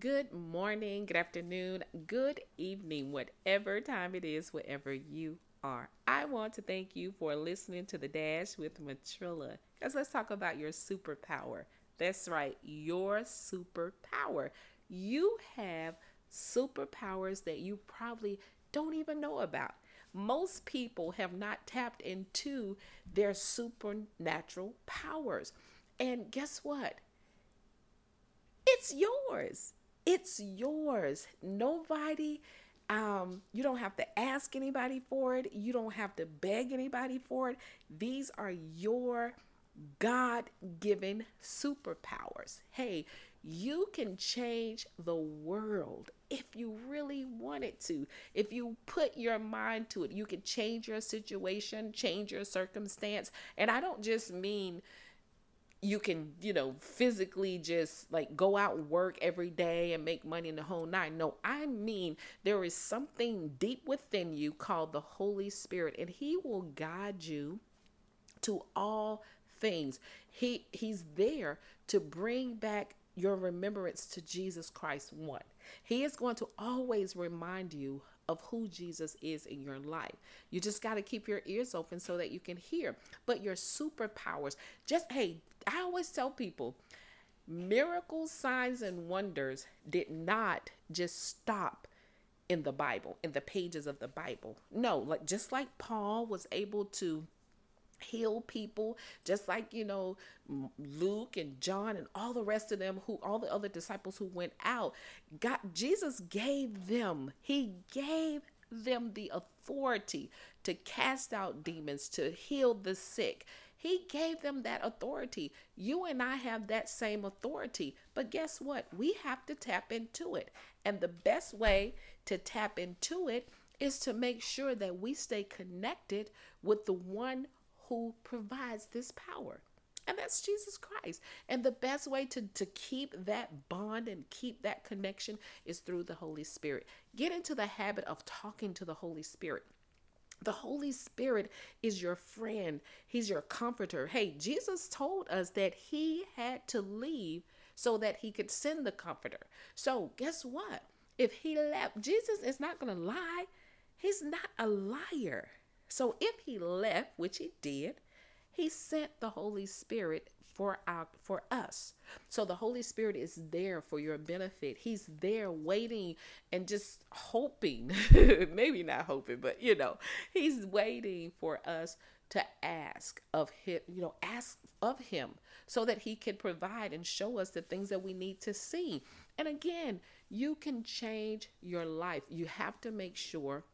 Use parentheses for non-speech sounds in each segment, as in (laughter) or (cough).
Good morning, good afternoon, good evening, whatever time it is, wherever you are. I want to thank you for listening to The Dash with Matrilla. Because let's talk about your superpower. That's right, your superpower. You have superpowers that you probably don't even know about. Most people have not tapped into their supernatural powers. And guess what? It's yours. It's yours. Nobody um, you don't have to ask anybody for it. You don't have to beg anybody for it. These are your God given superpowers. Hey, you can change the world if you really wanted to. If you put your mind to it, you can change your situation, change your circumstance. And I don't just mean you can, you know, physically just like go out and work every day and make money in the whole nine. No, I mean there is something deep within you called the Holy Spirit, and He will guide you to all things. He He's there to bring back your remembrance to Jesus Christ one. He is going to always remind you of who Jesus is in your life. You just got to keep your ears open so that you can hear. But your superpowers, just hey, I always tell people miracles, signs, and wonders did not just stop in the Bible, in the pages of the Bible. No, like just like Paul was able to heal people just like you know Luke and John and all the rest of them who all the other disciples who went out. God Jesus gave them he gave them the authority to cast out demons to heal the sick. He gave them that authority. You and I have that same authority. But guess what? We have to tap into it. And the best way to tap into it is to make sure that we stay connected with the one who provides this power. And that's Jesus Christ. And the best way to, to keep that bond and keep that connection is through the Holy Spirit. Get into the habit of talking to the Holy Spirit. The Holy Spirit is your friend, He's your comforter. Hey, Jesus told us that He had to leave so that He could send the comforter. So, guess what? If He left, Jesus is not going to lie, He's not a liar. So if he left, which he did, he sent the Holy Spirit for our for us. So the Holy Spirit is there for your benefit. He's there waiting and just hoping, (laughs) maybe not hoping, but you know, he's waiting for us to ask of him, you know, ask of him so that he can provide and show us the things that we need to see. And again, you can change your life. You have to make sure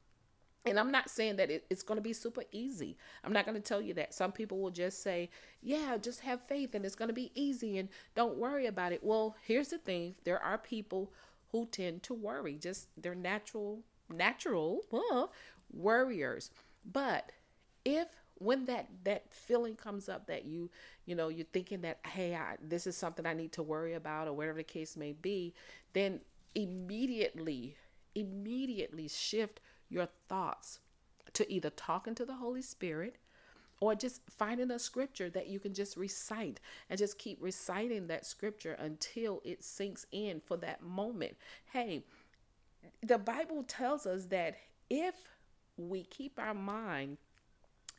and I'm not saying that it, it's going to be super easy. I'm not going to tell you that. Some people will just say, yeah, just have faith and it's going to be easy and don't worry about it. Well, here's the thing there are people who tend to worry, just they're natural, natural uh, worriers. But if when that that feeling comes up that you you know you're thinking that hey I, this is something i need to worry about or whatever the case may be then immediately immediately shift your thoughts to either talking to the Holy Spirit or just finding a scripture that you can just recite and just keep reciting that scripture until it sinks in for that moment. Hey, the Bible tells us that if we keep our mind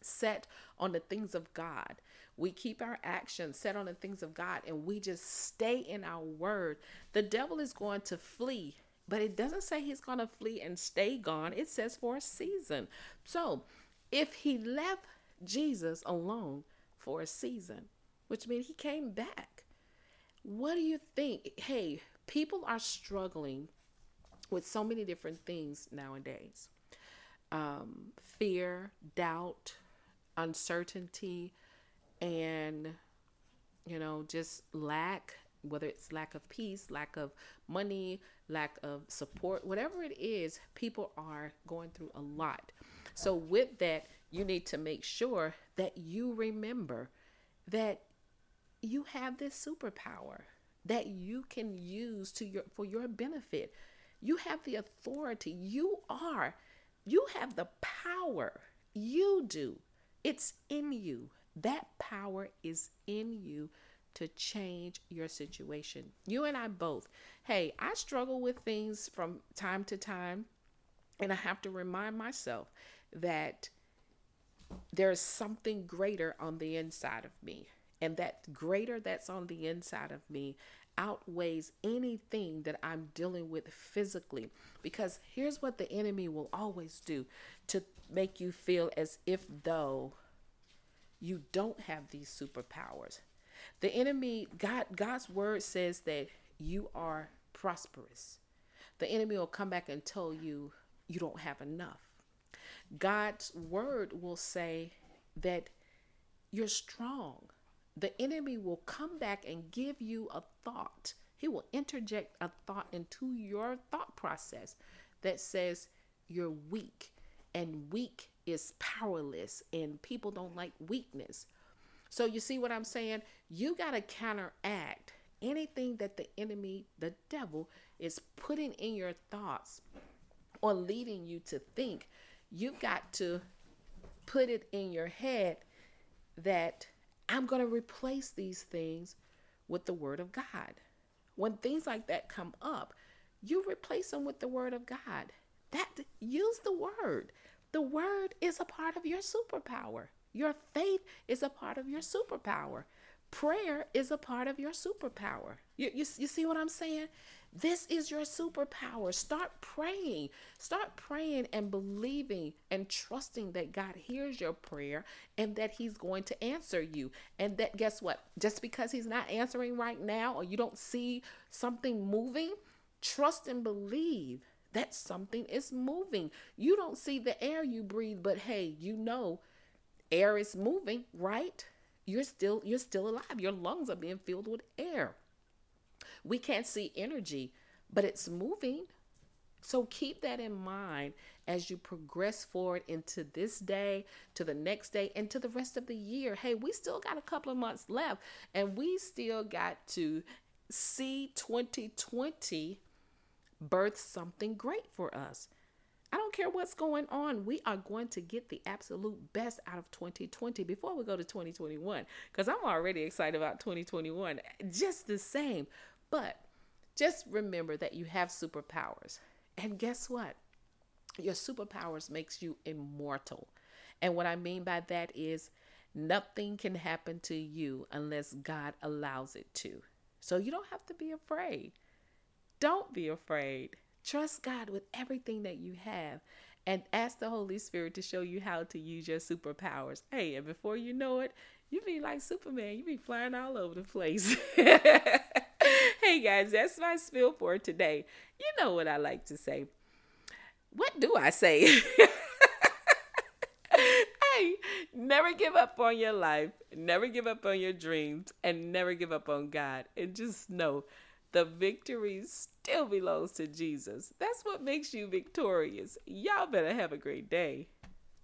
set on the things of God, we keep our actions set on the things of God, and we just stay in our word, the devil is going to flee but it doesn't say he's going to flee and stay gone. It says for a season. So if he left Jesus alone for a season, which means he came back, what do you think? Hey, people are struggling with so many different things nowadays um, fear, doubt, uncertainty, and, you know, just lack whether it's lack of peace, lack of money, lack of support, whatever it is, people are going through a lot. So, with that, you need to make sure that you remember that you have this superpower that you can use to your for your benefit. You have the authority. You are you have the power. You do. It's in you. That power is in you to change your situation. You and I both. Hey, I struggle with things from time to time, and I have to remind myself that there's something greater on the inside of me. And that greater that's on the inside of me outweighs anything that I'm dealing with physically. Because here's what the enemy will always do to make you feel as if though you don't have these superpowers. The enemy, God, God's word says that you are prosperous. The enemy will come back and tell you you don't have enough. God's word will say that you're strong. The enemy will come back and give you a thought. He will interject a thought into your thought process that says you're weak and weak is powerless and people don't like weakness. So you see what I'm saying? You got to counteract anything that the enemy, the devil is putting in your thoughts or leading you to think you've got to put it in your head that I'm going to replace these things with the Word of God. When things like that come up, you replace them with the Word of God. That use the Word. The Word is a part of your superpower. Your faith is a part of your superpower. Prayer is a part of your superpower. You, you, you see what I'm saying? This is your superpower. Start praying. Start praying and believing and trusting that God hears your prayer and that He's going to answer you. And that, guess what? Just because He's not answering right now or you don't see something moving, trust and believe that something is moving. You don't see the air you breathe, but hey, you know air is moving, right? You're still you're still alive. Your lungs are being filled with air. We can't see energy, but it's moving. So keep that in mind as you progress forward into this day, to the next day, and to the rest of the year. Hey, we still got a couple of months left, and we still got to see 2020 birth something great for us. I don't care what's going on. We are going to get the absolute best out of 2020 before we go to 2021 because I'm already excited about 2021 just the same. But just remember that you have superpowers. And guess what? Your superpowers makes you immortal. And what I mean by that is nothing can happen to you unless God allows it to. So you don't have to be afraid. Don't be afraid. Trust God with everything that you have and ask the Holy Spirit to show you how to use your superpowers. Hey, and before you know it, you be like Superman. You be flying all over the place. (laughs) hey guys, that's my spiel for today. You know what I like to say. What do I say? (laughs) hey, never give up on your life, never give up on your dreams, and never give up on God. And just know the victory still belongs to Jesus. That's what makes you victorious. Y'all better have a great day.